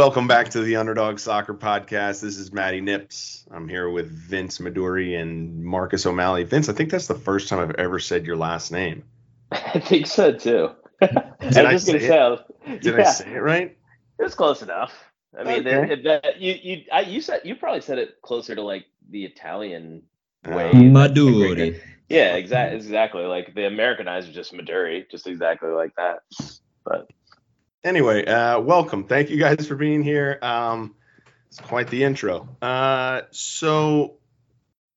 Welcome back to the Underdog Soccer Podcast. This is Maddie Nips. I'm here with Vince Maduri and Marcus O'Malley. Vince, I think that's the first time I've ever said your last name. I think so too. Did I, was say gonna it? say, Did yeah, I say it right? it was close enough. I mean, Okay. it- it- you you I, you said you probably said it closer to like the Italian way. Um, Maduri. Yeah, exactly. Exactly. Like the Americanized are just Maduri, just exactly like that. But Anyway, uh, welcome. Thank you guys for being here. Um, it's quite the intro. Uh, so,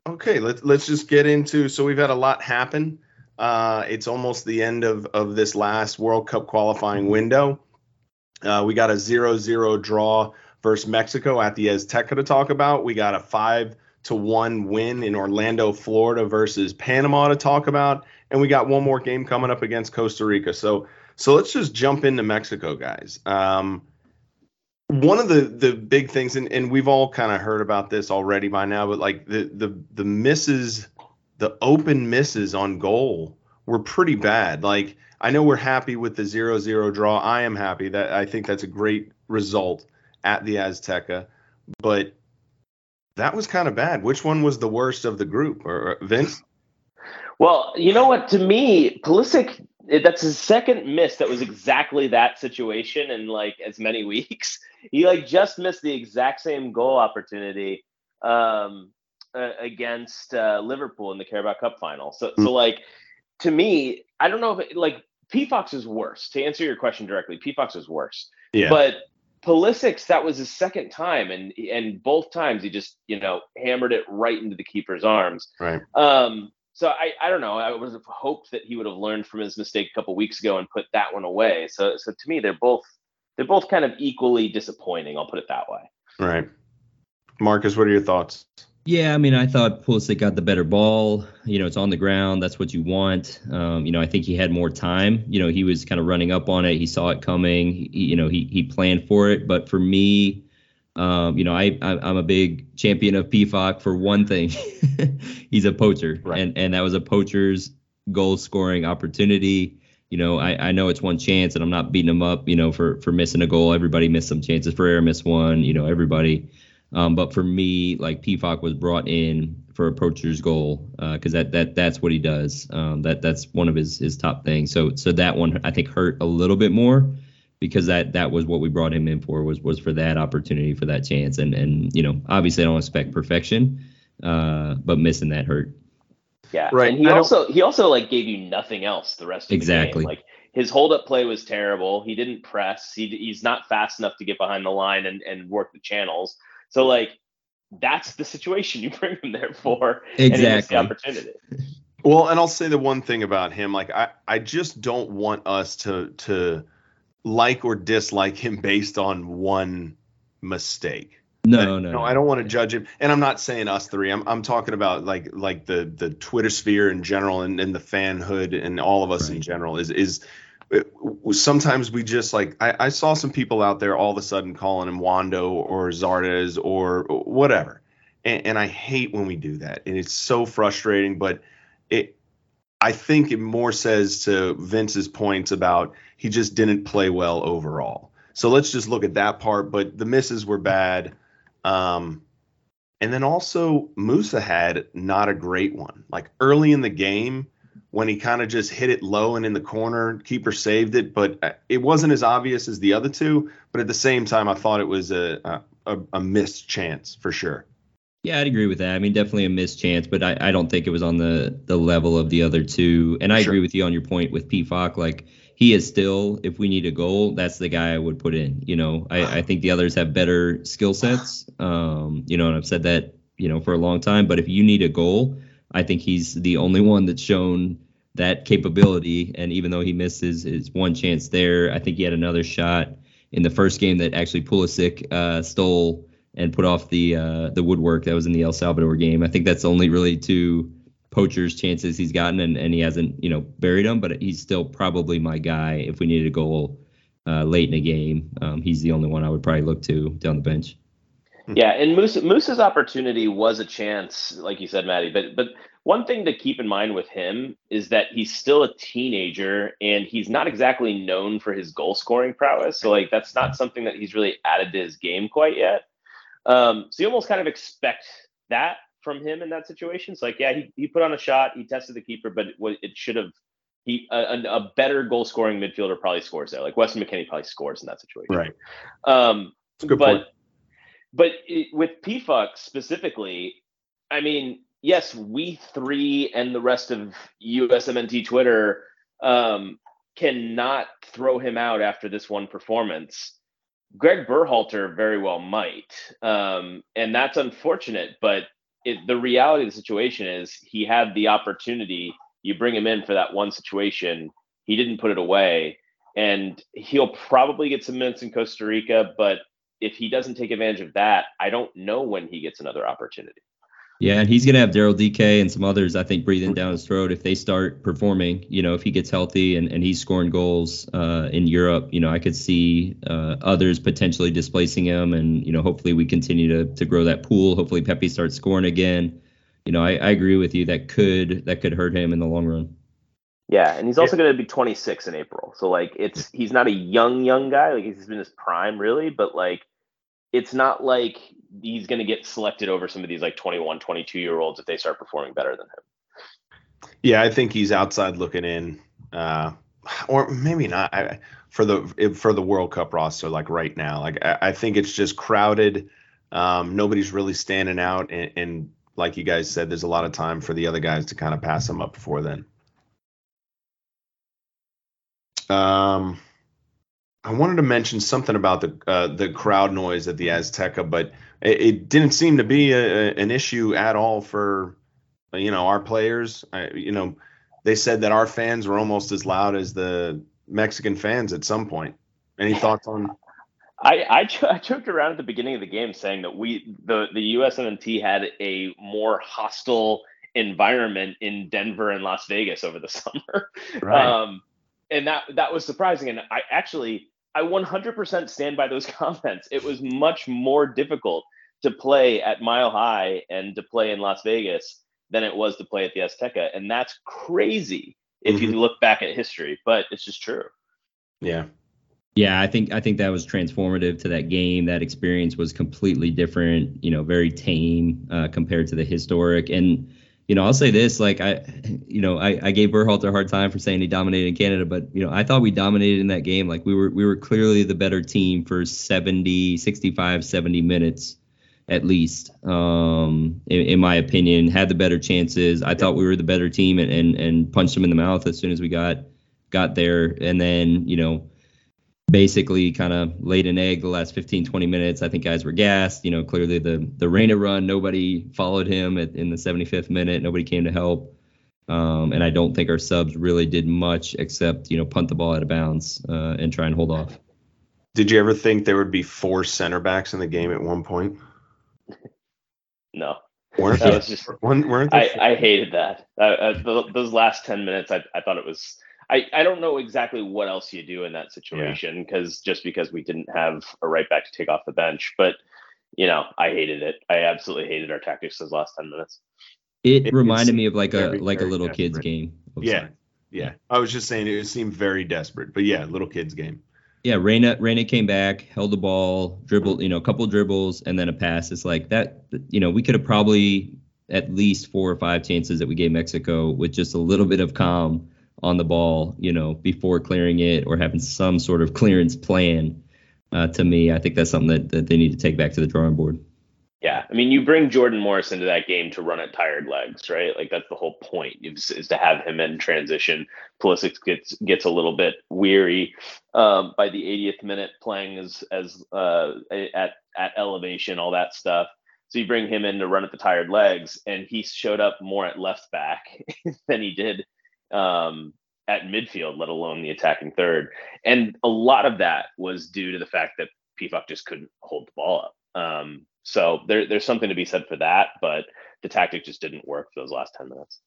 okay, let's let's just get into. So we've had a lot happen. Uh, it's almost the end of of this last World Cup qualifying window. Uh, we got a 0-0 draw versus Mexico at the Azteca to talk about. We got a five to one win in Orlando, Florida versus Panama to talk about, and we got one more game coming up against Costa Rica. So. So let's just jump into Mexico, guys. Um, one of the the big things, and, and we've all kind of heard about this already by now, but like the the the misses, the open misses on goal were pretty bad. Like I know we're happy with the 0-0 draw. I am happy that I think that's a great result at the Azteca, but that was kind of bad. Which one was the worst of the group? Or Vince? well, you know what? To me, Pulisic, it- that's his second miss. That was exactly that situation in like as many weeks. He like just missed the exact same goal opportunity um, uh, against uh, Liverpool in the Carabao Cup final. So, Mm. so like to me, I don't know if it, like Pefok is worse. To answer your question directly, Pefok is worse. Yeah. But Pulisic's that was his second time, and and both times he just you know hammered it right into the keeper's arms. right. Um, so I, I don't know. I would have hoped that he would have learned from his mistake a couple weeks ago and put that one away. So so to me, they're both they're both kind of equally disappointing. I'll put it that way. Right. Marcus, what are your thoughts? Yeah, I mean, I thought Pulisic got the better ball. You know, it's on the ground. That's what you want. Um, you know, I think he had more time. You know, he was kind of running up on it. He saw it coming. He, you know, he he planned for it. But for me, um, you know, I, I I'm a big champion of Pefok for one thing. He's a poacher, Right. and and that was a poacher's goal scoring opportunity. You know, I, I know it's one chance, and I'm not beating him up. You know, for for missing a goal. Everybody missed some chances. Ferreira missed one. You know, everybody. Um, but for me, like Pefok was brought in for a poacher's goal because that that that's what he does. Um, that that's one of his his top things. So so that one I think hurt a little bit more because that that was what we brought him in for was was for that opportunity for that chance. And and you know obviously I don't expect perfection, uh, but missing that hurt. Yeah, Right. And he I don't- also he also like gave you nothing else the rest of Exactly. the game. Like his hold up play was terrible. He didn't press. He he's not fast enough to get behind the line and and work the channels. So like that's the situation you bring him there for. And Exactly. the opportunity. Well, and I'll say the one thing about him, like I, I just don't want us to to like or dislike him based on one mistake. No, I- no, no. I don't want to judge him, and I'm not saying us three. I'm I'm talking about like like the the Twitter sphere in general, and, and the fanhood, and all of us in general. Is is it- sometimes we just like I, I saw some people out there all of a sudden calling him Wondo or Zardes or whatever, and, and I hate when we do that, and it's so frustrating. But it, I think it more says to Vince's points about he just didn't play well overall. So let's just look at that part. But the misses were bad. Um, and then also Musah had not a great one. Like early in the game, when he kind of just hit it low and in the corner, keeper saved it, but uh, it wasn't as obvious as the other two. But at the same time, I thought it was a a, a missed chance for sure. Yeah, I'd agree with that. I mean, definitely a missed chance, but I, I don't think it was on the the level of the other two. And I Sure. agree with you on your point with Pefok. Like he is still, if we need a goal, that's the guy I would put in. You know, I, I think the others have better skill sets. Um, you know, and I've said that, you know, for a long time. But if you need a goal, I think he's the only one that's shown that capability. And even though he missed his, his one chance there, I think he had another shot in the first game that actually Pulisic uh, stole and put off the uh, the woodwork that was in the El Salvador game. I think that's only really two poachers chances he's gotten, and, and he hasn't you know buried them, but he's still probably my guy if we needed a goal uh, late in a game. Um, he's the only one I would probably look to down the bench. Yeah, and Musah Musah's opportunity was a chance, like you said, Maddie. But but one thing to keep in mind with him is that he's still a teenager and he's not exactly known for his goal scoring prowess. So like that's not something that he's really added to his game quite yet. Um, so you almost kind of expect that from him in that situation. It's like, yeah, he, he put on a shot, he tested the keeper, but it, it should have he a, a, better goal scoring midfielder probably scores there. Like Weston McKennie probably scores in that situation. Right. Um, good but point. but it, with Pefok specifically, I mean, yes, we three and the rest of USMNT Twitter um, cannot throw him out after this one performance. Greg Berhalter very well might, um, and that's unfortunate. But it, the reality of the situation is he had the opportunity. You bring him in for that one situation. He didn't put it away, and he'll probably get some minutes in Costa Rica. But if he doesn't take advantage of that, I don't know when he gets another opportunity. Yeah, and he's gonna have Daryl Dike and some others, I think, breathing down his throat if they start performing. You know, if he gets healthy and, and he's scoring goals uh, in Europe, you know, I could see uh, others potentially displacing him, and you know, hopefully we continue to to grow that pool. Hopefully Pepi starts scoring again. You know, I, I agree with you that could that could hurt him in the long run. Yeah, and he's also going to be 26 in April, so like it's he's not a young young guy, like he's been his prime really, but like it's not like he's going to get selected over some of these like 21, 22 year olds if they start performing better than him. Yeah, I think he's outside looking in, uh, or maybe not I, for the for the World Cup roster. Like right now, like I, I think it's just crowded. Um, nobody's really standing out, and, and like you guys said, there's a lot of time for the other guys to kind of pass them up before then. Um, I wanted to mention something about the uh, the crowd noise at the Azteca, but it, it didn't seem to be a, an issue at all for you know our players. I, you know, they said that our fans were almost as loud as the Mexican fans at some point. Any thoughts on? I, I, I joked around at the beginning of the game saying that we the the USMNT had a more hostile environment in Denver and Las Vegas over the summer. Right. Um, and that that was surprising. And I actually I 100% stand by those comments. It was much more difficult to play at Mile High and to play in Las Vegas than it was to play at the Azteca, and that's crazy if mm-hmm. you look back at history. But it's just true. Yeah. Yeah, I think I think that was transformative to that game. That experience was completely different. You know, very tame uh, compared to the historic and you know, I'll say this, like I, you know, I, I gave Berhalter a hard time for saying he dominated in Canada, but you know, I thought we dominated in that game. Like we were, we were clearly the better team for 70, 65, 70 minutes at least, um, in, in my opinion, had the better chances. I thought we were the better team and, and, and punched them in the mouth as soon as we got, got there. And then, you know, basically kind of laid an egg the last 15 20 minutes. I think guys were gassed you know clearly the the Reyna run. Nobody followed him at, in the 75th minute. Nobody came to help. Um, and i don't think our subs really did much except you know punt the ball out of bounds uh, and try and hold off. Did you ever think there would be four center backs in the game at one point? No. Weren't that was just weren't I, I hated that. Uh, uh, those last 10 minutes I, I thought it was I, I don't know exactly what else you do in that situation because yeah. just because we didn't have a right back to take off the bench, but you know, I hated it. I absolutely hated our tactics those last ten minutes. It, it reminded me of like a like a little desperate. kids game. Yeah, yeah. I was just saying it seemed very desperate, but yeah, little kids game. Yeah, Reyna Reyna came back, held the ball, dribbled, you know, a couple dribbles, and then a pass. It's like that. You know, we could have probably at least four or five chances that we gave Mexico with just a little bit of calm on the ball, you know, before clearing it or having some sort of clearance plan. Uh, to me, I think that's something that, that they need to take back to the drawing board. Yeah, I mean, you bring Jordan Morris into that game to run at tired legs, right? Like that's the whole point is, is to have him in transition. Pulisic gets gets a little bit weary um, by the 80th minute playing as as uh, at at elevation, all that stuff. So you bring him in to run at the tired legs, and he showed up more at left back than he did um, at midfield, let alone the attacking third. And a lot of that was due to the fact that Pefok just couldn't hold the ball up. Um, so there, there's something to be said for that, but the tactic just didn't work for those last 10 minutes.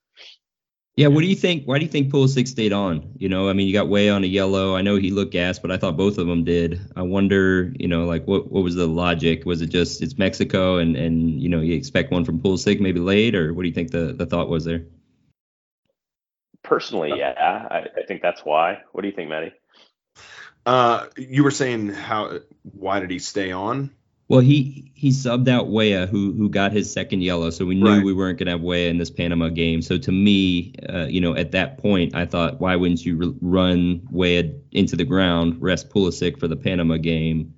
Yeah, what do you think? Why do you think Pulisic stayed on? You know, I mean, you got Weah on a yellow. I know he looked gas, but I thought both of them did. I wonder, you know, like what what was the logic? Was it just it's Mexico and and you know you expect one from Pulisic maybe late, or what do you think the the thought was there? Personally, yeah, I, I think that's why. What do you think, Maddie? Uh, you were saying how? Why did he stay on? Well, he he subbed out Weah, who who got his second yellow, so we knew Right. we weren't going to have Weah in this Panama game. So to me, uh, you know, at that point, I thought, why wouldn't you r- run Weah into the ground, rest Pulisic for the Panama game,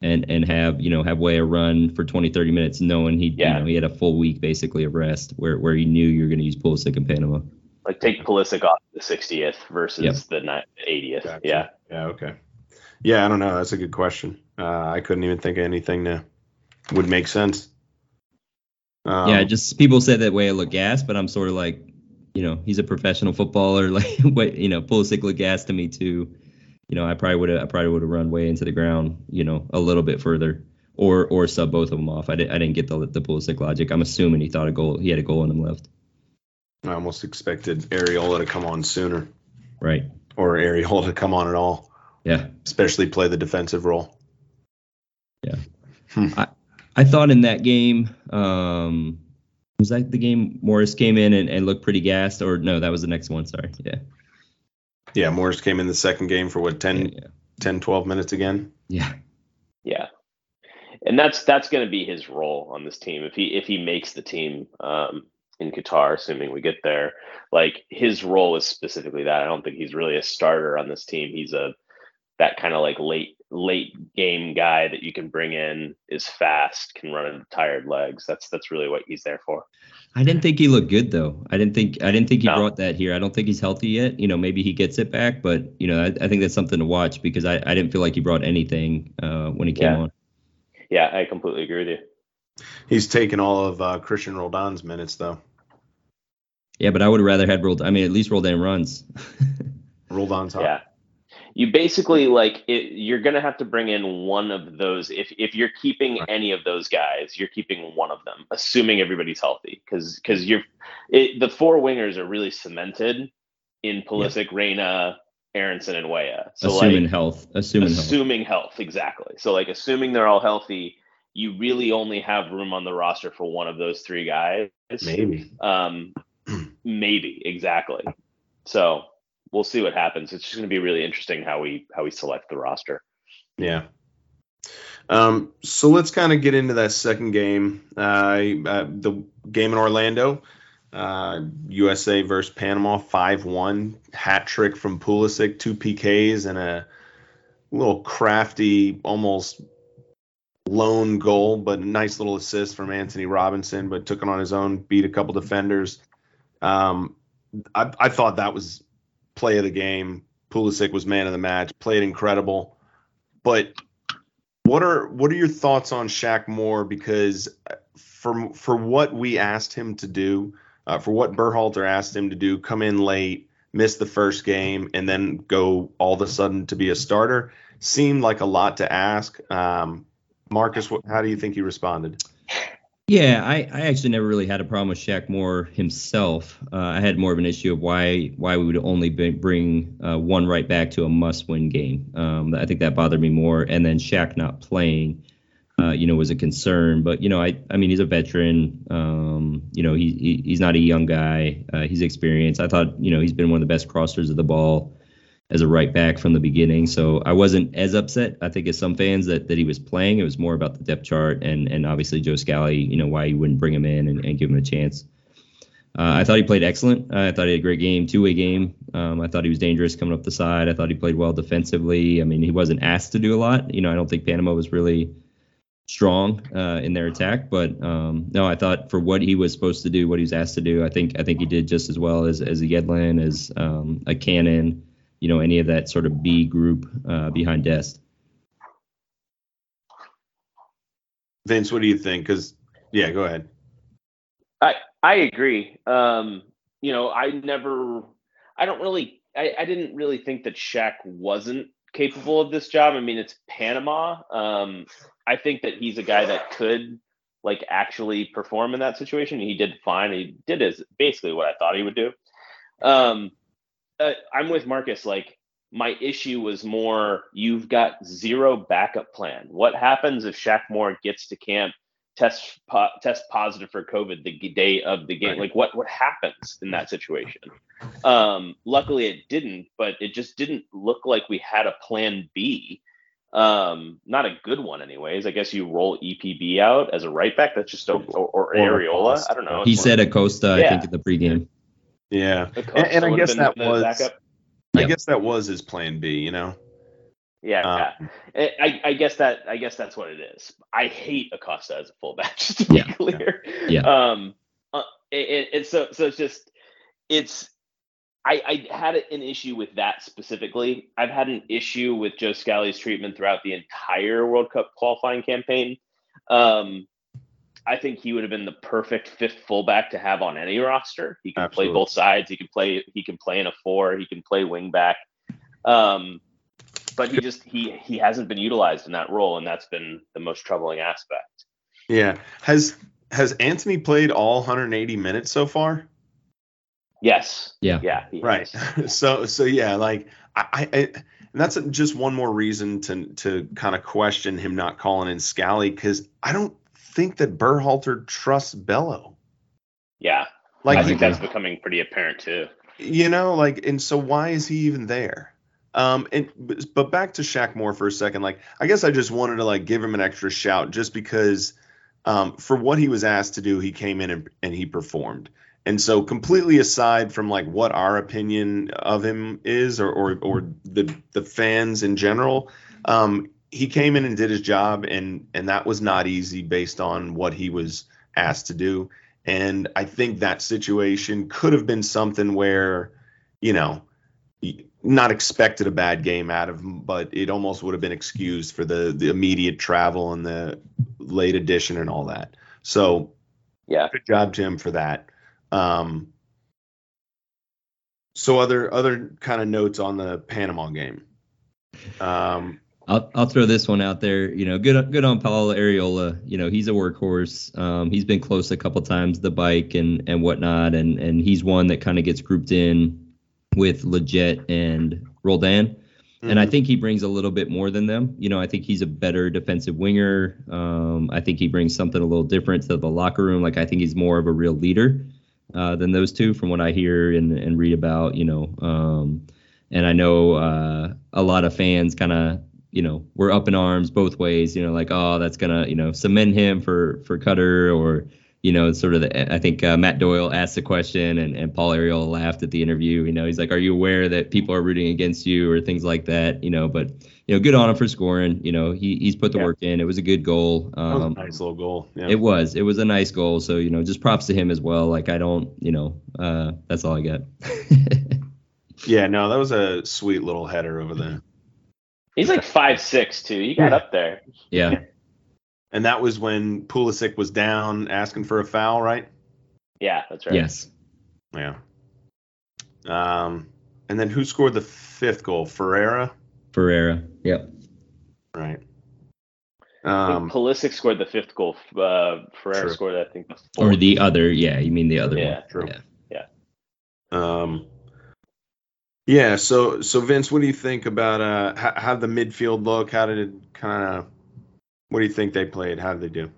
and and have you know have Weah run for 20, 30 minutes, knowing he Yeah. you know he had a full week basically of rest, where where he knew you were going to use Pulisic in Panama. Like take Pulisic off the 60th versus Yep. the 80th. Gotcha. Yeah. Yeah. Okay. Yeah, I don't know. That's a good question. Uh, I couldn't even think of anything that would make sense. Um, yeah, just people said that Weah looked gas, but I'm sort of like, you know, he's a professional footballer. Like, what you know, Pulisic looked gas to me too. You know, I probably would have, I probably would have run Weah into the ground, you know, a little bit further, or or sub both of them off. I didn't, I didn't get the the Pulisic logic. I'm assuming he thought a goal, he had a goal in him left. I almost expected Arriola to come on sooner, Right. or Arriola to come on at all, Yeah. especially play the defensive role. Yeah. I I thought in that game, um, was that the game Morris came in and, and looked pretty gassed, or no, that was the next one. Sorry. Yeah. Yeah, Morris came in the second game for what 10, Yeah. Yeah. 10 12 minutes again. yeah. Yeah. And that's that's going to be his role on this team if he if he makes the team um, in Qatar, assuming we get there. Like his role is specifically that. I don't think he's really a starter on this team. He's a that kind of like late late game guy that you can bring in is fast, can run into tired legs. That's that's really what he's there for. I didn't think he looked good though. I didn't think I didn't think he No. brought that here. I don't think he's healthy yet. You know, maybe he gets it back, but you know, I, I think that's something to watch because I, I didn't feel like he brought anything uh, when he came Yeah. on. Yeah, I completely agree with you. He's taken all of uh, Christian Roldan's minutes though. Yeah, but I would rather had rolled. I mean, at least Roldan runs. Roldan's hot. Yeah. You basically like it, you're gonna have to bring in one of those. If if you're keeping Right. any of those guys, you're keeping one of them, assuming everybody's healthy. Because because you're it, the four wingers are really cemented in Pulisic, Reyna, Aronson, and Weah. So assuming like health. Assuming health. assuming health, exactly. So like assuming they're all healthy, you really only have room on the roster for one of those three guys. Maybe. Um, maybe exactly. So we'll see what happens. It's just going to be really interesting how we how we select the roster. Yeah. Um, so let's kind of get into that second game. Uh, uh, the game in Orlando, uh, USA versus Panama, 5 1. Hat trick from Pulisic, two PKs, and a little crafty, almost lone goal, but nice little assist from Antonee Robinson, but took it on his own, beat a couple defenders. Um, I, I thought that was play of the game. Pulisic was man of the match, played incredible. But what are what are your thoughts on Shaq Moore? Because for for what we asked him to do, uh, for what Berhalter asked him to do, come in late, miss the first game, and then go all of a sudden to be a starter, seemed like a lot to ask. Um, Marcus, how do you think he responded? Yeah, I, I actually never really had a problem with Shaq Moore himself. Uh, I had more of an issue of why why we would only bring uh, one right back to a must-win game. Um, I think that bothered me more. And then Shaq not playing, uh, you know, was a concern. But you know, I I mean, he's a veteran. Um, you know, he, he he's not a young guy. Uh, he's experienced. I thought you know he's been one of the best crossers of the ball as a right back from the beginning. So I wasn't as upset, I think, as some fans that, that he was playing. It was more about the depth chart and and obviously Joe Scally, you know, why you wouldn't bring him in and, and give him a chance. Uh, I thought he played excellent. I thought he had a great game, two way game. Um, I thought he was dangerous coming up the side. I thought he played well defensively. I mean, he wasn't asked to do a lot. You know, I don't think Panama was really strong uh, in their attack, but um, no, I thought for what he was supposed to do, what he was asked to do, I think I think he did just as well as as a Yedlin, as um, a Cannon, you know, any of that sort of B group uh, behind Dest. Vince, what do you think? Because yeah, go ahead. I I agree. Um, you know, I never, I don't really, I, I didn't really think that Shaq wasn't capable of this job. I mean, it's Panama. Um, I think that he's a guy that could like actually perform in that situation. He did fine. He did his basically what I thought he would do. Um, uh, I'm with Marcus. Like my issue was more you've got zero backup plan. What happens if Shaq Moore gets to camp, test po- test positive for COVID the day of the game? Right. Like what what happens in that situation? Um, luckily it didn't, but it just didn't look like we had a plan B. Um, not a good one, anyways. I guess you roll EPB out as a right back. That's just a, or, or Or Arriola. I don't know. He said Acosta, I think, in the pregame. Yeah. And- and I guess that was- backup. I Yep. guess that was his plan B, you know? Yeah, Um, I, I- I guess that I guess that's what it is. I hate Acosta as a fullback, just to be Yeah. clear. Yeah. Um, uh, it, it, it's so so it's just it's I I had an issue with that specifically. I've had an issue with Joe Scally's treatment throughout the entire World Cup qualifying campaign. Um, I think he would have been the perfect fifth fullback to have on any roster. He can Absolutely. play both sides. He can play. He can play in a four. He can play wing back. Um, but he just he he hasn't been utilized in that role, and that's been the most troubling aspect. Yeah. Has has Antonee played all 180 minutes so far? Yes. Yeah. Yeah. he Right. has. so so yeah, like I, I I- and that's just one more reason to to kind of question him not calling in Scally because I don't think that Berhalter trusts Bello. Yeah. Like I think that's becoming pretty apparent too. you know, like and so why is he even there? Um and but but back to Shaq Moore for a second. Like I guess I just wanted to like give him an extra shout just because um for what he was asked to do, he came in and, and he performed. And so completely aside from like what our opinion of him is or or, or the the fans in general, um he came in and did his job and and that was not easy based on what he was asked to do. And I think that situation could have been something where, you know, not expected a bad game out of him, but it almost would have been excused for the the immediate travel and the late addition and all that. So Yeah. good job, Jim, for that. Um, so other other kind of notes on the Panama game. Um, I'll I'll throw this one out there. You know, good good on Paul Arriola. You know, he's a workhorse. Um, he's been close a couple times the bike and and whatnot, and and he's one that kind of gets grouped in with Lletget and Roldan. And I think he brings a little bit more than them. You know, I think he's a better defensive winger. Um, I think he brings something a little different to the locker room. Like I think he's more of a real leader uh, than those two, from what I hear and, and read about. You know, um, and I know uh, a lot of fans kind of you know were up in arms both ways. You know, like oh that's gonna you know cement him for for Qatar or you know sort of the I think uh, Matt Doyle asked the question and and Paul Arriola laughed at the interview. You know, he's like, are you aware that people are rooting against you or things like that? You know, but you know, good on him for scoring. You know, he he's put the Yeah. work in. It was a good goal. Um, nice little goal. Yeah. it was. It was a nice goal. So, you know, just props to him as well. Like I don't, you know, uh that's all I got. yeah, no, that was a sweet little header over there. He's like five six too. He got up there. yeah. And that was when Pulisic was down asking for a foul, right? Yeah, that's right. Yes. Yeah. Um, and then who scored the fifth goal? Ferreira, Ferreira. Yep. right? I Um, Pulisic scored the fifth goal. Uh, Ferreira True. scored, I think, the Or the other, yeah, you mean the other Yeah, one. true. Yeah. um, yeah. So, so Vince, what do you think about uh, how, how the midfield look? How did it kind of? What do you think they played? How did they do?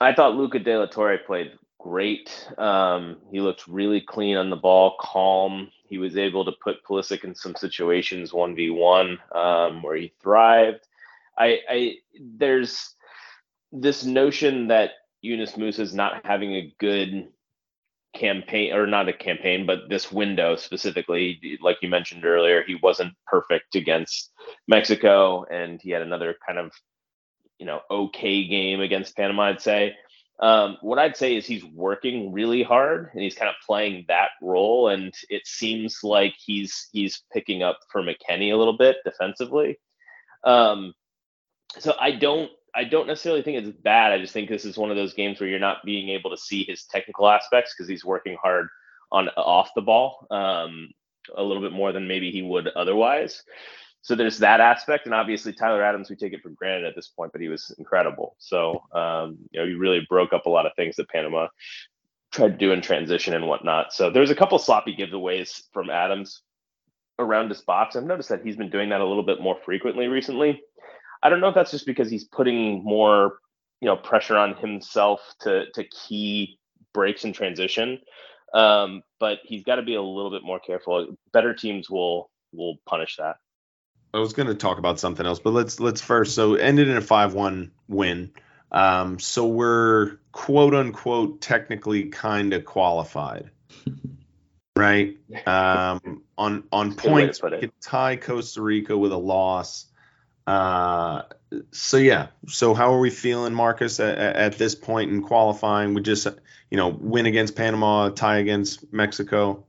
I thought Luca De La Torre played great. Um, he looked really clean on the ball, calm. He was able to put Pulisic in some situations one v one um, where he thrived. I, I there's this notion that Yunus Musah is not having a good campaign or not a campaign, but this window specifically, like you mentioned earlier, he wasn't perfect against Mexico, and he had another kind of you know okay game against Panama. I'd say. Um, what I'd say is he's working really hard and he's kind of playing that role, and it seems like he's he's picking up for McKennie a little bit defensively. Um, so I don't I don't necessarily think it's bad. I just think this is one of those games where you're not being able to see his technical aspects because he's working hard on off the ball um, a little bit more than maybe he would otherwise. So there's that aspect, and obviously Tyler Adams, we take it for granted at this point, but he was incredible. So um, you know, he really broke up a lot of things that Panama tried to do in transition and whatnot. So there's a couple sloppy giveaways from Adams around his box. I've noticed that he's been doing that a little bit more frequently recently. I don't know if that's just because he's putting more, you know, pressure on himself to to key breaks in transition. Um, but he's got to be a little bit more careful. Better teams will will punish that. I was going to talk about something else, but let's let's first. So ended in a five-one win. Um, so we're quote unquote technically kind of qualified, right? Um, on on points, we could tie Costa Rica with a loss. Uh, so yeah. So how are we feeling, Marcus, at, at this point in qualifying? We just you know win against Panama, tie against Mexico.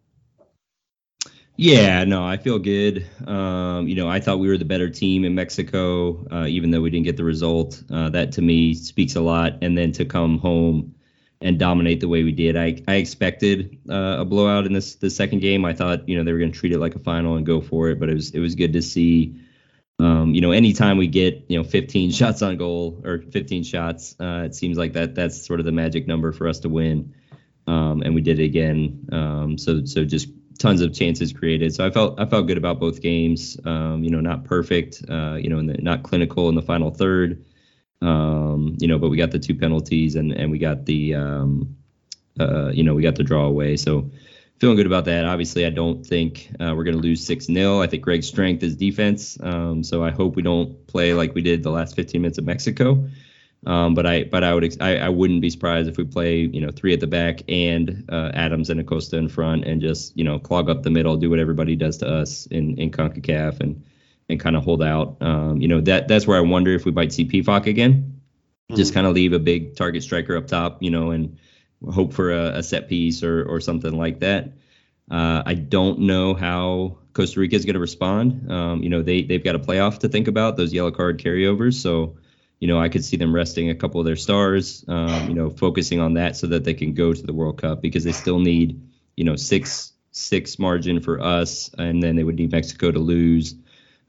Yeah, no, I feel good. Um, you know, I thought we were the better team in Mexico, uh, even though we didn't get the result. Uh, that to me speaks a lot. And then to come home and dominate the way we did, I I expected uh, a blowout in this the second game. I thought you know they were going to treat it like a final and go for it, but it was it was good to see. Um, you know, anytime we get you know 15 shots on goal or 15 shots, uh, it seems like that that's sort of the magic number for us to win. Um, and we did it again. Um, so so just tons of chances created. So I felt I felt good about both games. Um, you know, not perfect. Uh, you know, the, not clinical in the final third. Um, you know, but we got the two penalties and and we got the um, uh, you know we got the draw away. So feeling good about that. Obviously, I don't think uh, we're going to lose six 0 I think Greg's strength is defense. Um, so I hope we don't play like we did the last 15 minutes of Mexico. Um, but I but I would I, I wouldn't be surprised if we play you know three at the back and uh, Adams and Acosta in front and just you know clog up the middle, do what everybody does to us in in Concacaf and and kind of hold out. Um, you know that that's where I wonder if we might see Pefok again. Mm-hmm. Just kind of leave a big target striker up top, you know, and hope for a, a set piece or or something like that. Uh, I don't know how Costa Rica is going to respond. Um, you know, they they've got a playoff to think about those yellow card carryovers, so you know, I could see them resting a couple of their stars, um, you know, focusing on that so that they can go to the World Cup because they still need, you know, six six margin for us, and then they would need Mexico to lose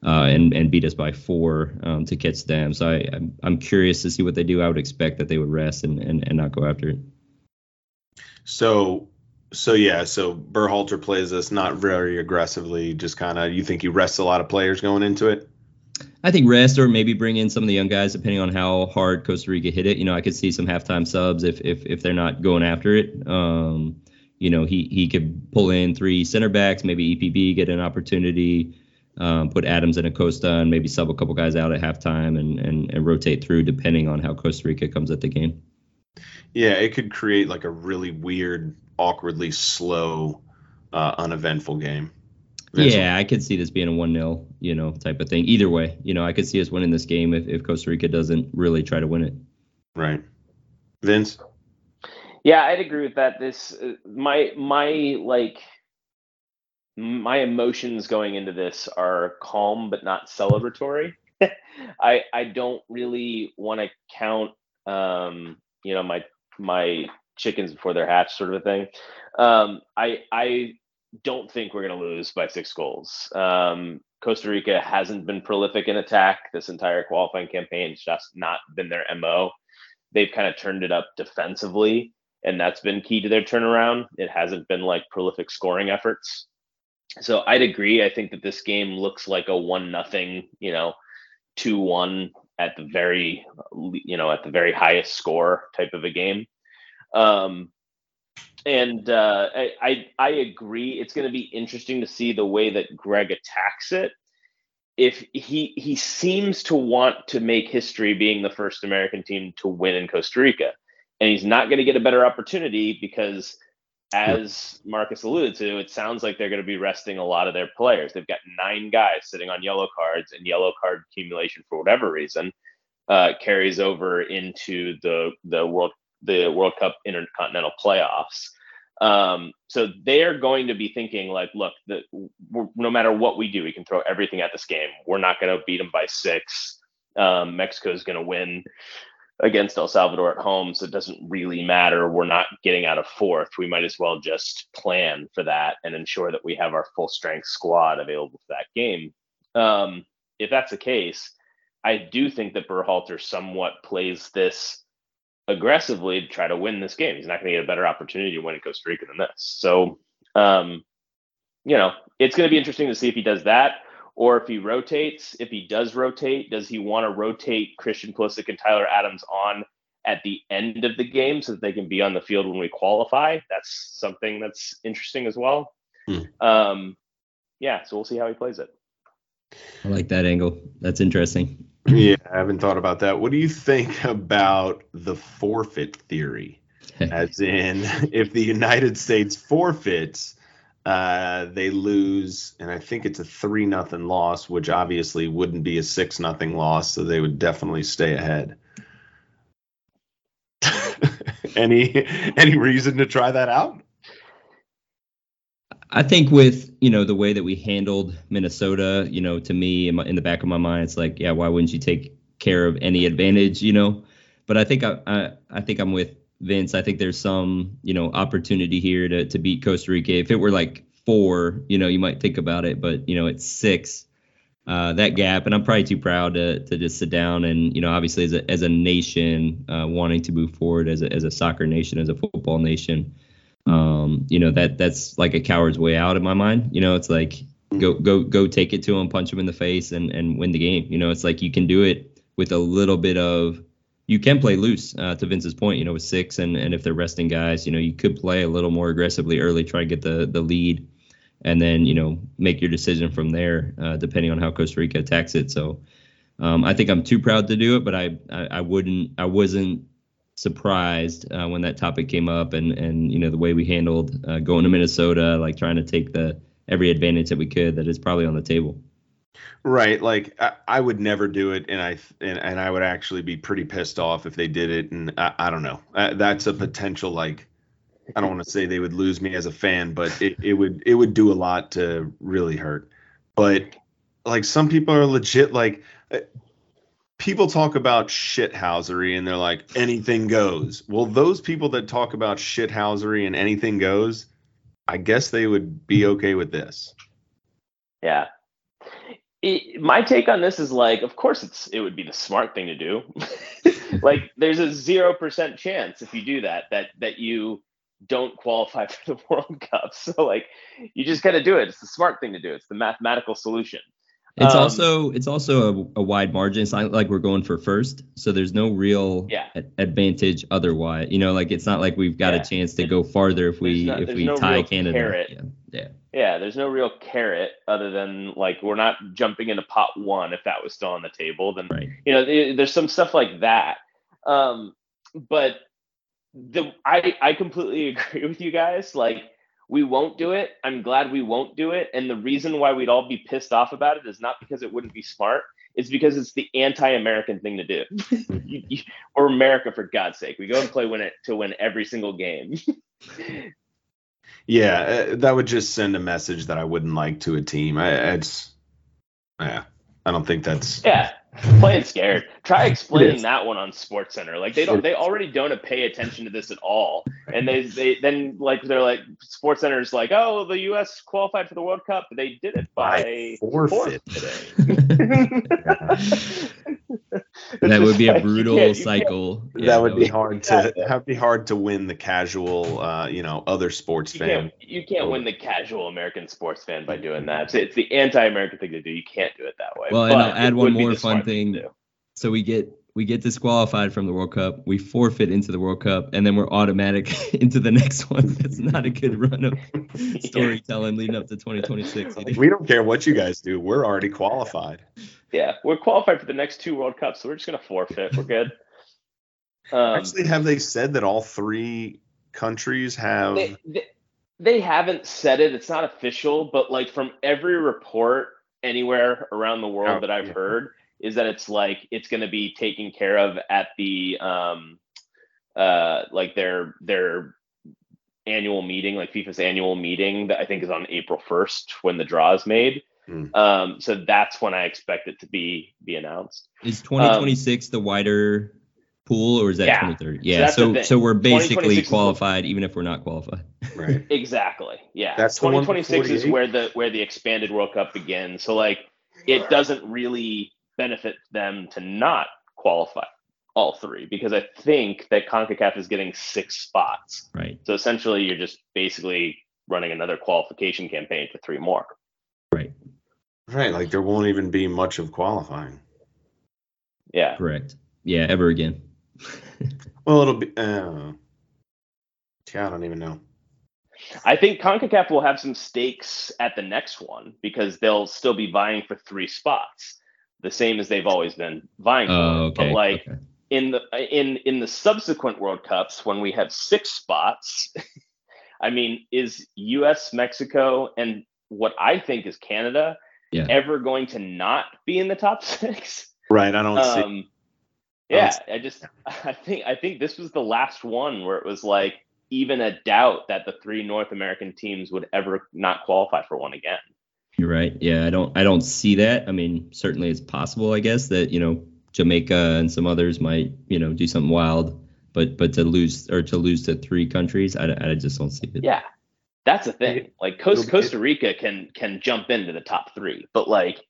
uh, and and beat us by four um, to catch them. So I I'm, I'm curious to see what they do. I would expect that they would rest and and, and not go after it. So so yeah, so Berhalter plays us not very aggressively, just kind of. You think he rests a lot of players going into it? I think rest or maybe bring in some of the young guys depending on how hard Costa Rica hit it. You know, I could see some halftime subs if if if they're not going after it. Um, you know, he he could pull in three center backs, maybe EPB get an opportunity, um, put Adams and Acosta, and maybe sub a couple guys out at halftime and and and rotate through depending on how Costa Rica comes at the game. Yeah, it could create like a really weird, awkwardly slow, uh, uneventful game. Yeah, I could see this being a one 0 you know, type of thing. Either way, you know, I could see us winning this game if, if Costa Rica doesn't really try to win it. Right, Vince. Yeah, I'd agree with that. This uh, my my like my emotions going into this are calm but not celebratory. I I don't really want to count um you know my my chickens before they're hatched sort of a thing. Um I I don't think we're going to lose by six goals. Um, Costa Rica hasn't been prolific in attack this entire qualifying campaign. It's just not been their MO. They've kind of turned it up defensively, and that's been key to their turnaround. It hasn't been like prolific scoring efforts. So I'd agree. I think that this game looks like a one nothing, you know, two one at the very, you know, at the very highest score type of a game. Um, and uh, I I agree. It's going to be interesting to see the way that Greg attacks it. If he he seems to want to make history being the first American team to win in Costa Rica, and he's not going to get a better opportunity because, as Marcus alluded to, it sounds like they're going to be resting a lot of their players. They've got nine guys sitting on yellow cards, and yellow card accumulation for whatever reason uh, carries over into the the World the World Cup Intercontinental Playoffs. Um, so they're going to be thinking like, look, the, no matter what we do, we can throw everything at this game. We're not going to beat them by six. Um, Mexico is going to win against El Salvador at home, so it doesn't really matter. We're not getting out of fourth. We might as well just plan for that and ensure that we have our full strength squad available for that game. Um, if that's the case, I do think that Berhalter somewhat plays this aggressively to try to win this game. He's not going to get a better opportunity to win in Costa Rica than this. So, um, you know, it's going to be interesting to see if he does that or if he rotates. If he does rotate, does he want to rotate Christian Pulisic and Tyler Adams on at the end of the game so that they can be on the field when we qualify? That's something that's interesting as well. Hmm. Um, yeah, so we'll see how he plays it. I like that angle. That's interesting. Yeah, I haven't thought about that. What do you think about the forfeit theory? As in, if the United States forfeits, uh, they lose, and I think it's a three nothing loss, which obviously wouldn't be a six nothing loss, so they would definitely stay ahead. any any reason to try that out? I think with you know the way that we handled Minnesota, you know, to me in, my, in, the back of my mind, it's like, yeah, why wouldn't you take care of any advantage, you know? But I think I, I, I think I'm with Vince. I think there's some you know opportunity here to to beat Costa Rica. If it were like four, you know, you might think about it, but you know, it's six. Uh, that gap, and I'm probably too proud to to just sit down and you know, obviously as a as a nation uh, wanting to move forward as a as a soccer nation, as a football nation um, you know that that's like a coward's way out in my mind. You know, it's like go go go take it to him, punch him in the face, and and win the game. You know, it's like you can do it with a little bit of you can play loose. Uh, to Vince's point, you know, with six and and if they're resting guys, you know, you could play a little more aggressively early, try to get the the lead, and then you know make your decision from there, uh, depending on how Costa Rica attacks it. So. Um, I think I'm too proud to do it, but I, I, I wouldn't I wasn't surprised uh, when that topic came up and and you know the way we handled uh, going to Minnesota, like trying to take the every advantage that we could that is probably on the table. Right, like I, I would never do it, and I and, and I would actually be pretty pissed off if they did it, and I, I don't know. Uh, that's a potential like I don't want to say they would lose me as a fan, but it, it would it would do a lot to really hurt. But like some people are legit like uh, people talk about shithousery and they're like anything goes. Well, those people that talk about shithousery and anything goes, I guess they would be okay with this. Yeah. It, my take on this is like, of course, it's it would be the smart thing to do. like, there's a zero percent chance if you do that that that you don't qualify for the World Cup. So like, you just got to do it. It's the smart thing to do. It's the mathematical solution. It's um, also it's also a, a, wide margin. It's not like we're going for first, so there's no real yeah. advantage otherwise. You know, like it's not like we've got yeah. a chance to go farther if we if we no tie Canada. Yeah. yeah. Yeah, there's no real carrot other than like we're not jumping into pot one if that was still on the table. Then right. you know there's some stuff like that. Um, but the I I completely agree with you guys. Like we won't do it. I'm glad we won't do it. And the reason why we'd all be pissed off about it is not because it wouldn't be smart. It's because it's the anti-American thing to do. you, you, or America, for God's sake, we go and play win it to win every single game. Yeah, uh, that would just send a message that I wouldn't like to a team. I, it's, yeah, I don't think that's. Yeah, playing scared. Try explaining that one on Sports Center. Like they don't, they already don't pay attention to this at all. And they, they then like they're like Sports Center's like, oh, the U.S. qualified for the World Cup. They did it by, by forfeit today. that would be a brutal cycle. Yeah, that would be hard to. That would be hard to win the casual, uh, you know, other sports you fan. Can't, you can't win the casual American sports fan by doing that. It's, it's the anti-American thing to do. You can't do it that way. Well, and I'll add one more fun thing. So we get we get disqualified from the World Cup, we forfeit into the World Cup, and then we're automatic into the next one. That's not a good run of storytelling leading up to 2026. Either. We don't care what you guys do. We're already qualified. Yeah, we're qualified for the next two World Cups, so we're just gonna forfeit. We're good. Um, Actually, have they said that all three countries have? They, they, they haven't said it. It's not official, but like from every report anywhere around the world oh, that I've yeah. heard is that it's like it's going to be taken care of at the um uh like their their annual meeting like FIFA's annual meeting that I think is on April 1st when the draw is made. Mm. Um so that's when I expect it to be be announced. Is 2026 um, the wider pool or is that yeah. 2030? Yeah, so so, so we're basically qualified even if we're not qualified. Right. exactly. Yeah. That's 2026 is where the where the expanded World Cup begins. So like it doesn't really benefit them to not qualify all three because I think that CONCACAF is getting six spots. Right. So essentially, you're just basically running another qualification campaign for three more. Right. Right. Like there won't even be much of qualifying. Yeah. Correct. Yeah. Ever again. Well, it'll be. Uh, yeah, I don't even know. I think CONCACAF will have some stakes at the next one because they'll still be vying for three spots, the same as they've always been vying for. Oh, okay. But like okay. in the in in the subsequent World Cups, when we have six spots, I mean, is U.S., Mexico, and what I think is Canada Yeah. ever going to not be in the top six? Right. I don't see. Um, yeah, I just I think I think this was the last one where it was like even a doubt that the three North American teams would ever not qualify for one again. You're right. Yeah, I don't I don't see that. I mean, certainly it's possible, I guess, that, you know, Jamaica and some others might, you know, do something wild, but but to lose or to lose to three countries, I, I just don't see it. Yeah, that's the thing. Like Costa, Costa Rica can can jump into the top three, but like,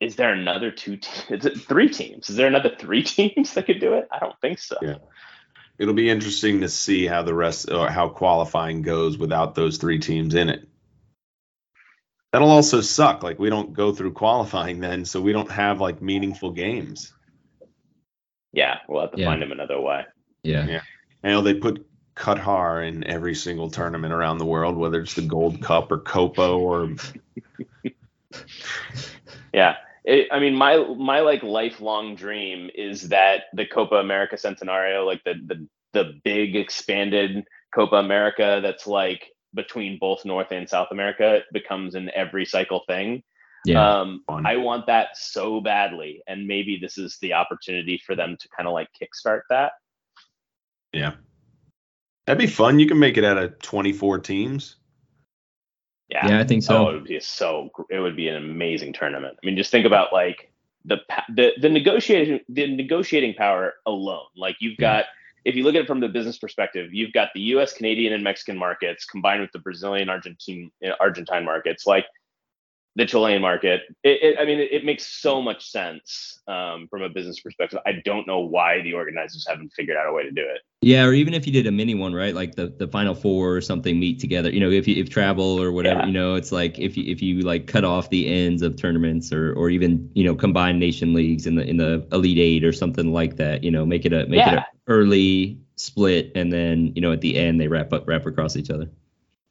is there another two? Te- is it three teams? Is there another three teams that could do it? I don't think so. Yeah. It'll be interesting to see how the rest or how qualifying goes without those three teams in it. That'll also suck. Like we don't go through qualifying then, so we don't have like meaningful games. Yeah, we'll have to Yeah. find them another way. Yeah. Yeah. I know they put Qatar in every single tournament around the world, whether it's the Gold Cup or Copa or Yeah. It, I mean, my my like lifelong dream is that the Copa America Centenario, like the the the big expanded Copa America, that's like between both North and South America, it becomes an every cycle thing. Yeah. Um, Fun. I want that so badly, and maybe this is the opportunity for them to kind of like kickstart that. yeah. That'd be fun. You can make it out of 24 teams. Yeah. yeah, I think so. Oh, it would be so. It would be an amazing tournament. I mean, just think about like the the the negotiating the negotiating power alone. Like you've Yeah. got, if you look at it from the business perspective, you've got the U.S., Canadian, and Mexican markets combined with the Brazilian, Argentine, Argentine markets, like the Chilean market. It, it, I mean, it, it makes so much sense um, from a business perspective. I don't know why the organizers haven't figured out a way to do it. Yeah, or even if you did a mini one, right? Like the, the final four or something meet together. You know, if you if travel or whatever, Yeah. you know, it's like if you if you like cut off the ends of tournaments or or even you know combine nation leagues in the in the elite eight or something like that. You know, make it a make it Yeah. a early split and then you know at the end they wrap up wrap across each other.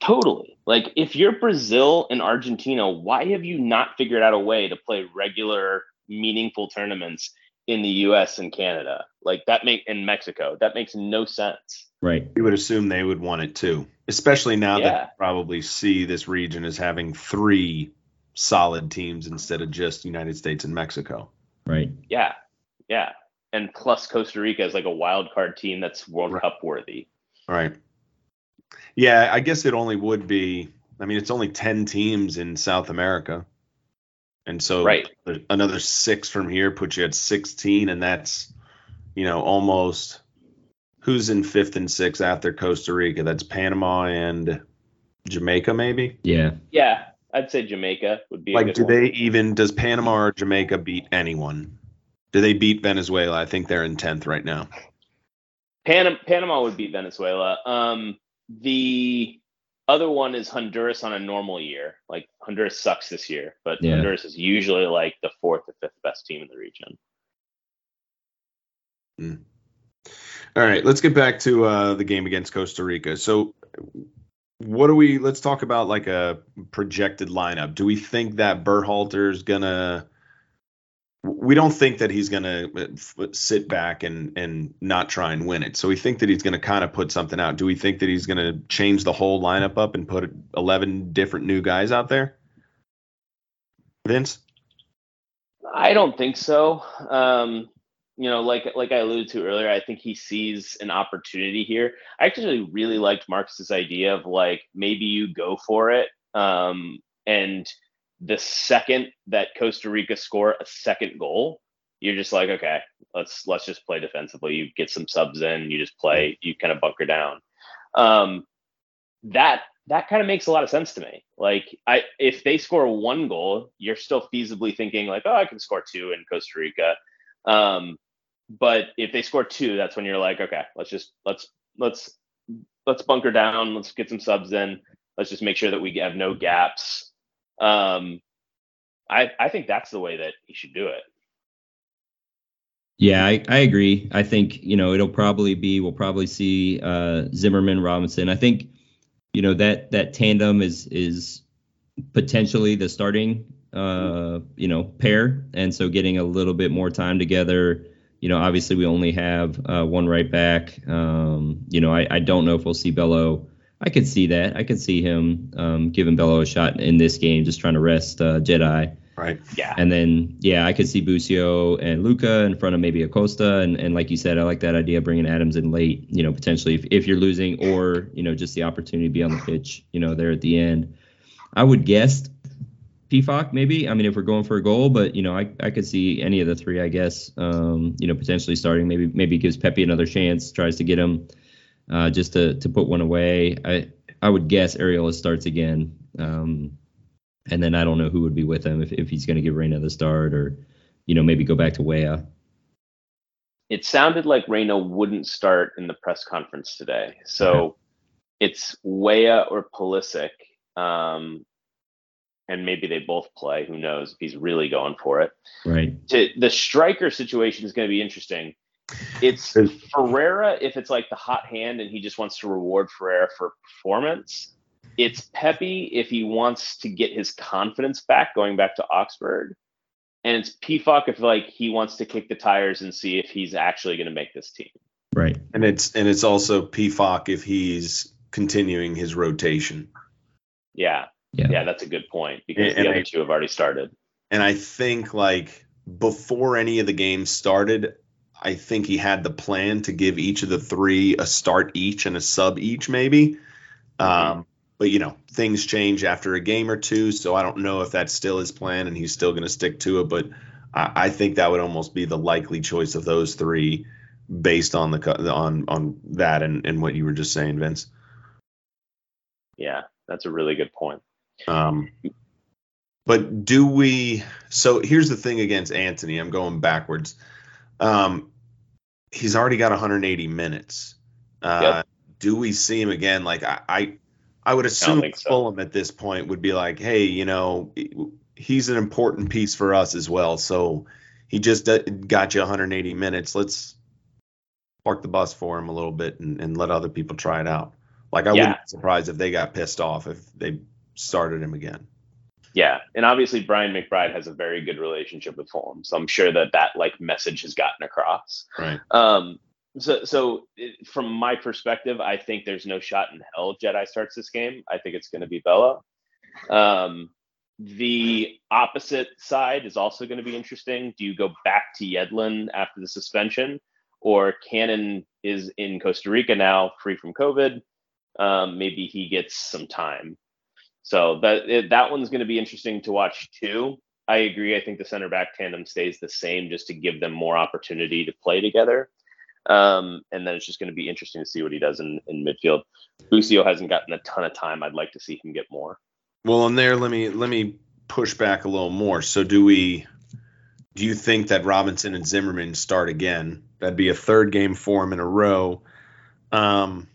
Totally. Like if you're Brazil and Argentina, why have you not figured out a way to play regular, meaningful tournaments in the US and Canada? Like that make in Mexico. That makes no sense. Right. You would assume they would want it too, especially now Yeah. that they probably see this region as having three solid teams instead of just United States and Mexico. Right. Yeah. Yeah. And plus Costa Rica is like a wild card team that's World Right. Cup worthy. Right. Yeah, I guess it only would be. I mean, it's only ten teams in South America, and so Right. there's another six from here puts you at sixteen, and that's you know almost who's in fifth and sixth after Costa Rica. That's Panama and Jamaica, maybe. Yeah. Yeah. I'd say Jamaica would be a Like, good do one. they even? Does Panama or Jamaica beat anyone? Do they beat Venezuela? I think they're in tenth right now. Pan- Panama would beat Venezuela. Um, the other one is Honduras on a normal year. Like Honduras sucks this year, but Yeah. Honduras is usually like the fourth or fifth best team in the region. All right, let's get back to uh, the game against Costa Rica. So, what do we? Let's talk about like a projected lineup. Do we think that Berhalter is gonna? We don't think that he's gonna uh, sit back and and not try and win it. So we think that he's gonna kind of put something out. Do we think that he's gonna change the whole lineup up and put eleven different new guys out there? Vince. I don't think so. Um, you know, like like I alluded to earlier, I think he sees an opportunity here. I actually really liked Marcus's idea of like maybe you go for it, um, and the second that Costa Rica score a second goal, you're just like, okay, let's let's just play defensively. You get some subs in, you just play, you kind of bunker down. Um, that that kind of makes a lot of sense to me. Like I if they score one goal, you're still feasibly thinking like, oh, I can score two in Costa Rica. Um, but if they score two, that's when you're like, okay, let's just let's let's let's bunker down, let's get some subs in, let's just make sure that we have no gaps. Um, I I think that's the way that he should do it. Yeah, I, I agree. I think, you know, it'll probably be we'll probably see uh, Zimmerman Robinson. I think, you know, that that tandem is is potentially the starting uh, you know, pair. And so getting a little bit more time together. You know, obviously we only have uh, one right back. Um, you know, I, I don't know if we'll see Bello. I could see that. I could see him um, giving Bello a shot in this game, just trying to rest uh, Jedi. Right. Yeah. And then, yeah, I could see Busio and Luca in front of maybe Acosta. And, and like you said, I like that idea of bringing Adams in late, you know, potentially if, if you're losing or, you know, just the opportunity to be on the pitch, you know, there at the end. I would guess Pefok maybe. I mean, if we're going for a goal, but, you know, I, I could see any of the three, I guess, um, you know, potentially starting. Maybe maybe gives Pepi another chance, tries to get him uh, just to, to put one away. I, I would guess Arriola starts again. Um, and then I don't know who would be with him if, if he's going to give Reyna the start or, you know, maybe go back to Weah. It sounded like Reyna wouldn't start in the press conference today. So it's Weah or Pulisic. Um, and maybe they both play. Who knows if he's really going for it. Right. To, the striker situation is going to be interesting. It's Ferreira if it's like the hot hand and he just wants to reward Ferreira for performance it's Pepi if he wants to get his confidence back, going back to Augsburg, and it's Pefok if like he wants to kick the tires and see if he's actually going to make this team. Right. And it's and it's also Pefok if he's continuing his rotation. Yeah. Yeah, yeah that's a good point because and, the other I, two have already started. And I think like before any of the games started, I think he had the plan to give each of the three a start each and a sub each, maybe. Um, but you know things change after a game or two so i don't know if that's still his plan and he's still going to stick to it but I, I, think that would almost be the likely choice of those three based on the on on that and, and what you were just saying vince. Yeah that's a really good point. Um but do we so here's the thing against Antonee i'm going backwards um he's already got 180 minutes uh yep. do we see him again like I, I I would assume I so. Fulham at this point would be like, hey, you know, he's an important piece for us as well. So he just got you 180 minutes. Let's park the bus for him a little bit and, and let other people try it out. Like I yeah. wouldn't be surprised if they got pissed off if they started him again. Yeah, and obviously Brian McBride has a very good relationship with Fulham, so I'm sure that that like message has gotten across. Right. Um, so, so from my perspective, I think there's no shot in hell Jedi starts this game. I think it's going to be Bello. Um, the opposite side is also going to be interesting. Do you go back to Yedlin after the suspension, or Cannon is in Costa Rica now, free from COVID? Um, maybe he gets some time. So that that one's going to be interesting to watch too. I agree. I think the center back tandem stays the same just to give them more opportunity to play together. Um, and then it's just going to be interesting to see what he does in, in midfield. Busio hasn't gotten a ton of time. I'd like to see him get more. Well, in there, let me let me push back a little more. So, do we? Do you think that Robinson and Zimmerman start again? That'd be a third game for him in a row. Um,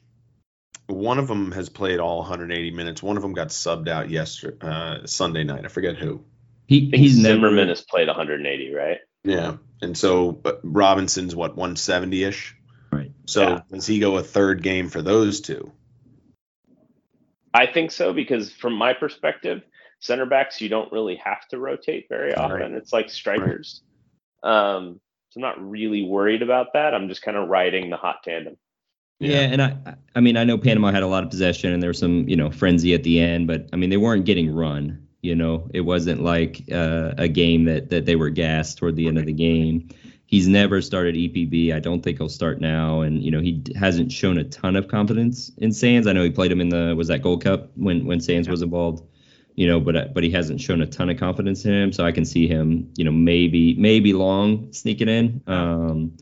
one of them has played all 180 minutes. One of them got subbed out yesterday, uh, Sunday night. I forget who. He, he's Zimmerman never, has played 180, right? Yeah, and so Robinson's what 170 ish. Right. So yeah. does he go a third game for those two? I think so because from my perspective, center backs you don't really have to rotate very often. Right. It's like strikers. Right. Um, so I'm not really worried about that. I'm just kind of riding the hot tandem. Yeah. yeah, and I I mean I know Panama had a lot of possession and there was some you know frenzy at the end, but I mean they weren't getting run. You know, it wasn't like uh, a game that that they were gassed toward the end of the game. He's never started EPB. I don't think he'll start now, and you know he hasn't shown a ton of confidence in Sands. I know he played him in the was that Gold Cup when when Sands was involved. You know, but but he hasn't shown a ton of confidence in him, so I can see him. You know, maybe maybe long sneaking in. Um,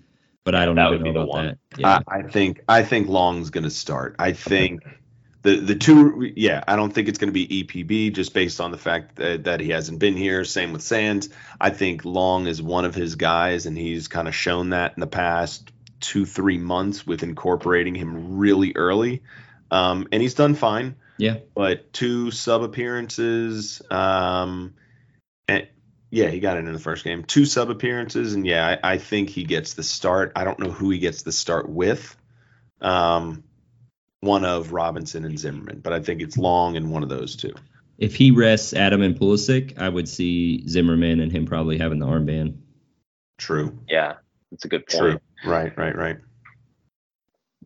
but I don't that even know about one. that. Yeah. I, I think I think Long's going to start. I think the the two, yeah, I don't think it's going to be EPB just based on the fact that, that he hasn't been here. Same with Sands. I think Long is one of his guys, and he's kind of shown that in the past two three months with incorporating him really early, um, and he's done fine. Yeah, but two sub appearances, um, and yeah, he got it in the first game. Two sub appearances, and yeah, I, I think he gets the start. I don't know who he gets the start with. Um, one of Robinson and Zimmerman, but I think it's Long and one of those two. If he rests Adam and Pulisic, I would see Zimmerman and him probably having the armband. True. Yeah, that's a good point. True. Right, right, right.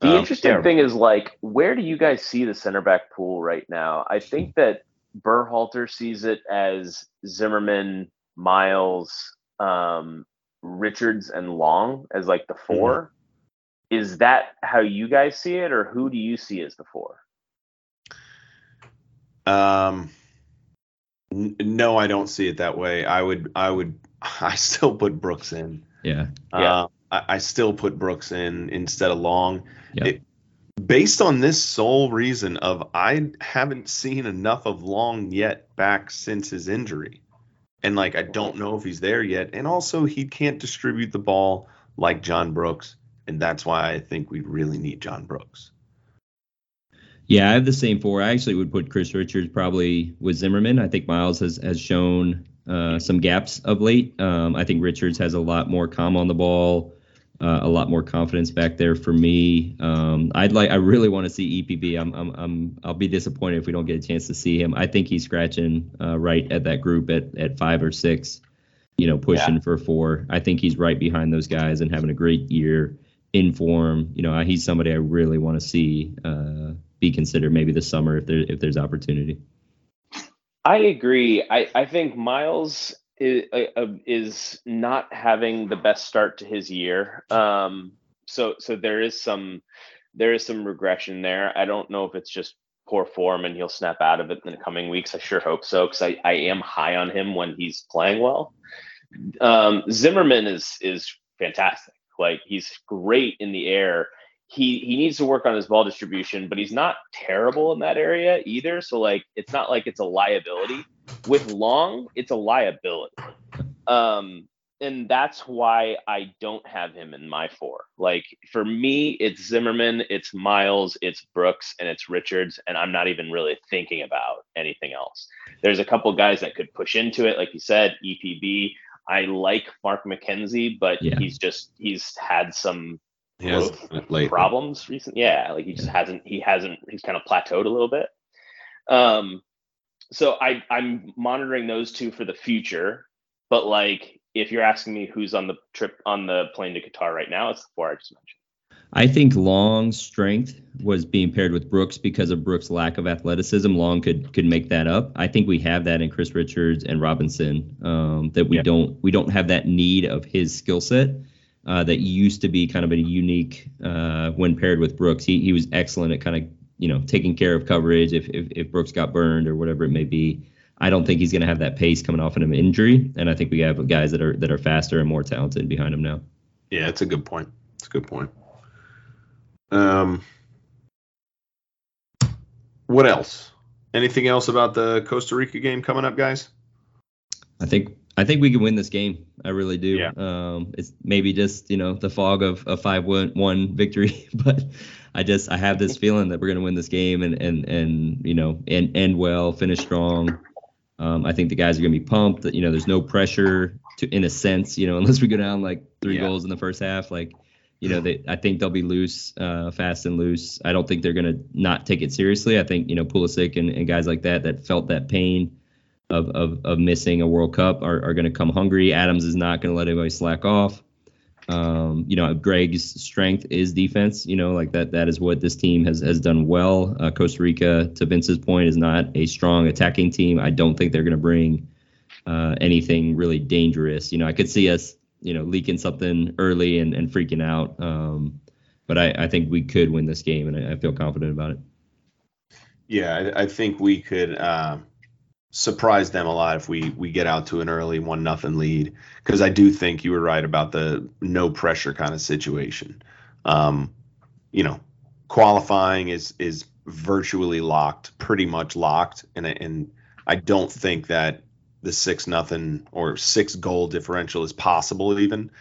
The um, interesting yeah. thing is like, where do you guys see the center back pool right now? I think that Berhalter sees it as Zimmerman, Miles, um, Richards, and Long as like the 4 mm-hmm. Is that how you guys see it, or who do you see as the four? Um, n- no, I don't see it that way. I would, I would, I still put Brooks in. Yeah. Uh, yeah. I, I, still put Brooks in instead of Long. Yep. It, based on this sole reason of I haven't seen enough of Long yet back since his injury. And like I don't know if he's there yet. And also he can't distribute the ball like John Brooks and that's why I think we really need John Brooks. Yeah, I have the same four. I actually would put Chris Richards probably with Zimmerman. I think Miles has has shown uh, some gaps of late. Um, I think Richards has a lot more calm on the ball, uh, a lot more confidence back there for me. Um, I'd like, I really want to see EPB. I'm, I'm, I'm, I'll be disappointed if we don't get a chance to see him. I think he's scratching uh, right at that group at at five or six. You know, pushing yeah. for four. I think he's right behind those guys and having a great year in form. You know, he's somebody I really want to see uh, be considered maybe this summer if there if there's opportunity. I agree. I, I think Miles is, uh, uh, is not having the best start to his year. Um, so so there is some there is some regression there. I don't know if it's just poor form and he'll snap out of it in the coming weeks. I sure hope so because I, I am high on him when he's playing well. Um, Zimmerman is is fantastic. Like he's great in the air. He he needs to work on his ball distribution, but he's not terrible in that area either. So like it's not like it's a liability. With Long, it's a liability. Um, and that's why I don't have him in my four. Like for me, it's Zimmerman, it's Miles, it's Brooks, and it's Richards, and I'm not even really thinking about anything else. There's a couple guys that could push into it, like you said, EPB. I like Mark McKenzie, but yeah. he's just he's had some problems recently. Yeah, like he just hasn't he hasn't he's kind of plateaued a little bit. Um, so I I'm monitoring those two for the future, but like if you're asking me who's on the trip on the plane to Qatar right now, it's the four I just mentioned. I think Long's strength was being paired with Brooks because of Brooks' lack of athleticism. Long could could make that up. I think we have that in Chris Richards and Robinson. Um, that we yeah. don't we don't have that need of his skill set. Uh, that used to be kind of a unique uh, when paired with Brooks. He he was excellent at kind of you know taking care of coverage if if, if Brooks got burned or whatever it may be. I don't think he's going to have that pace coming off of an injury, and I think we have guys that are that are faster and more talented behind him now. Yeah, it's a good point. It's a good point. Um, what else? Anything else about the Costa Rica game coming up, guys? I think I think we can win this game. I really do. Yeah. Um, it's maybe just you know the fog of a five one victory, but I just I have this feeling that we're gonna win this game and and and you know end end well, finish strong. Um, I think the guys are gonna be pumped. That you know there's no pressure to in a sense you know unless we go down like three yeah. goals in the first half like you know, they I think they'll be loose, uh, fast and loose. I don't think they're gonna not take it seriously. I think you know Pulisic and, and guys like that that felt that pain of of, of missing a World Cup are, are gonna come hungry. Adams is not gonna let anybody slack off. Um, you know, Gregg's strength is defense. You know, like that that is what this team has has done well. Uh, Costa Rica, to Vince's point, is not a strong attacking team. I don't think they're gonna bring uh, anything really dangerous. You know, I could see us you know leaking something early and, and freaking out. Um, but I, I think we could win this game, and I, I feel confident about it. Yeah, I, I think we could uh, surprise them a lot if we we get out to an early one nothing lead. Because I do think you were right about the no pressure kind of situation. Um, you know, qualifying is is virtually locked, pretty much locked, and and I don't think that the six nothing or six goal differential is possible even.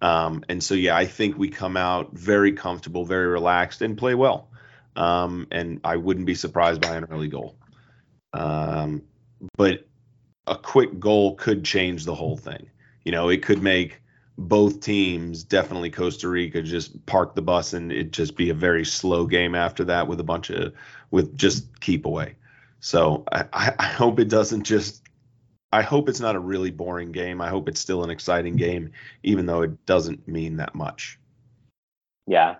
Um, and so yeah, I think we come out very comfortable, very relaxed, and play well. Um, and I wouldn't be surprised by an early goal. Um, but a quick goal could change the whole thing. You know, it could make both teams, definitely Costa Rica, just park the bus and it just be a very slow game after that with a bunch of with just keep away. So I, I hope it doesn't just. I hope it's not a really boring game. I hope it's still an exciting game, even though it doesn't mean that much. Yeah,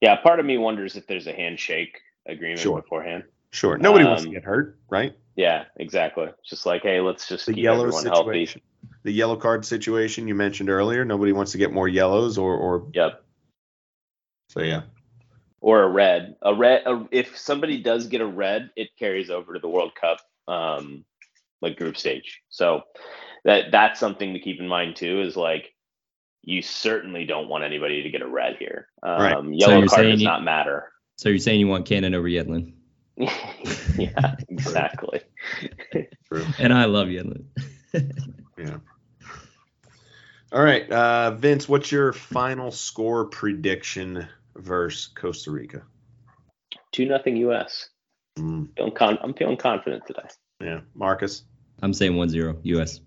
yeah. Part of me wonders if there's a handshake agreement sure. beforehand. Sure. Nobody um, wants to um, get hurt, right? Yeah, exactly. Just like, hey, let's just the keep yellow everyone situation. healthy. The yellow card situation you mentioned earlier. Nobody wants to get more yellows or or. Yep. So yeah. Or a red. A red. A, if somebody does get a red, it carries over to the World Cup, um, like group stage. So that that's something to keep in mind too. Is like you certainly don't want anybody to get a red here. Um, right. Yellow so card does you, not matter. So you're saying you want Cannon over Yedlin? yeah, exactly. True. and I love you. yeah. All right, uh, Vince, what's your final score prediction versus Costa Rica? Two nothing U.S. Mm. Feeling con- I'm feeling confident today. Yeah, Marcus. I'm saying 1-0 U.S.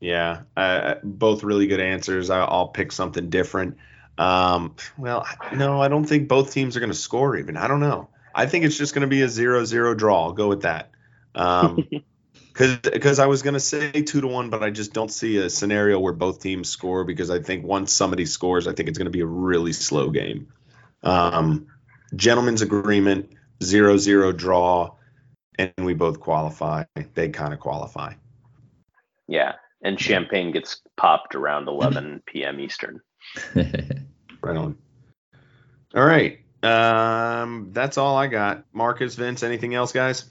Yeah, uh, both really good answers. I, will pick something different. Um, well, no, I don't think both teams are going to score. Even I don't know. I think it's just going to be a zero-zero draw. I'll go with that. Um, because I was going to say two to one, but I just don't see a scenario where both teams score because I think once somebody scores, I think it's going to be a really slow game. Um, gentleman's agreement, zero-zero draw, and we both qualify. They kind of qualify. Yeah, and champagne gets popped around 11 p.m. Eastern. right on. All right. Um, that's all I got. Marcus, Vince, anything else, guys?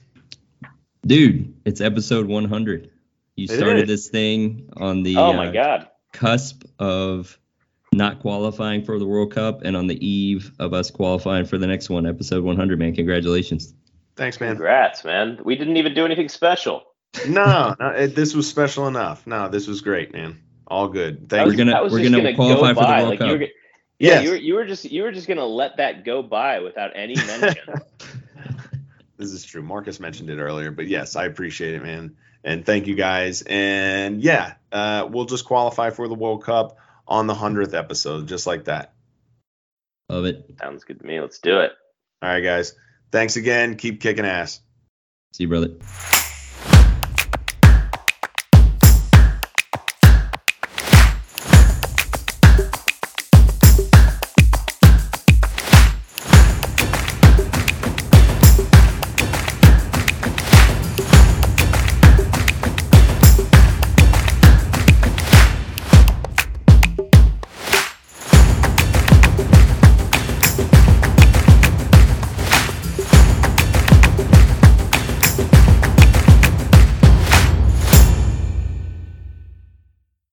Dude, it's episode 100. You started this thing on the oh my uh, god cusp of not qualifying for the World Cup and on the eve of us qualifying for the next one, episode 100. Man, congratulations! Thanks, man. Congrats, man. We didn't even do anything special. no, no it, this was special enough. No, this was great, man. All good. Thank we're gonna we're gonna, gonna, qualify go for the World like, Cup. Yeah, yes. you were you were just you were just gonna let that go by without any mention. this is true. Marcus mentioned it earlier, but yes, I appreciate it, man. And thank you guys. And yeah, uh, we'll just qualify for the World Cup on the hundredth episode, just like that. Love it. Sounds good to me. Let's do it. All right, guys. Thanks again. Keep kicking ass. See you, brother.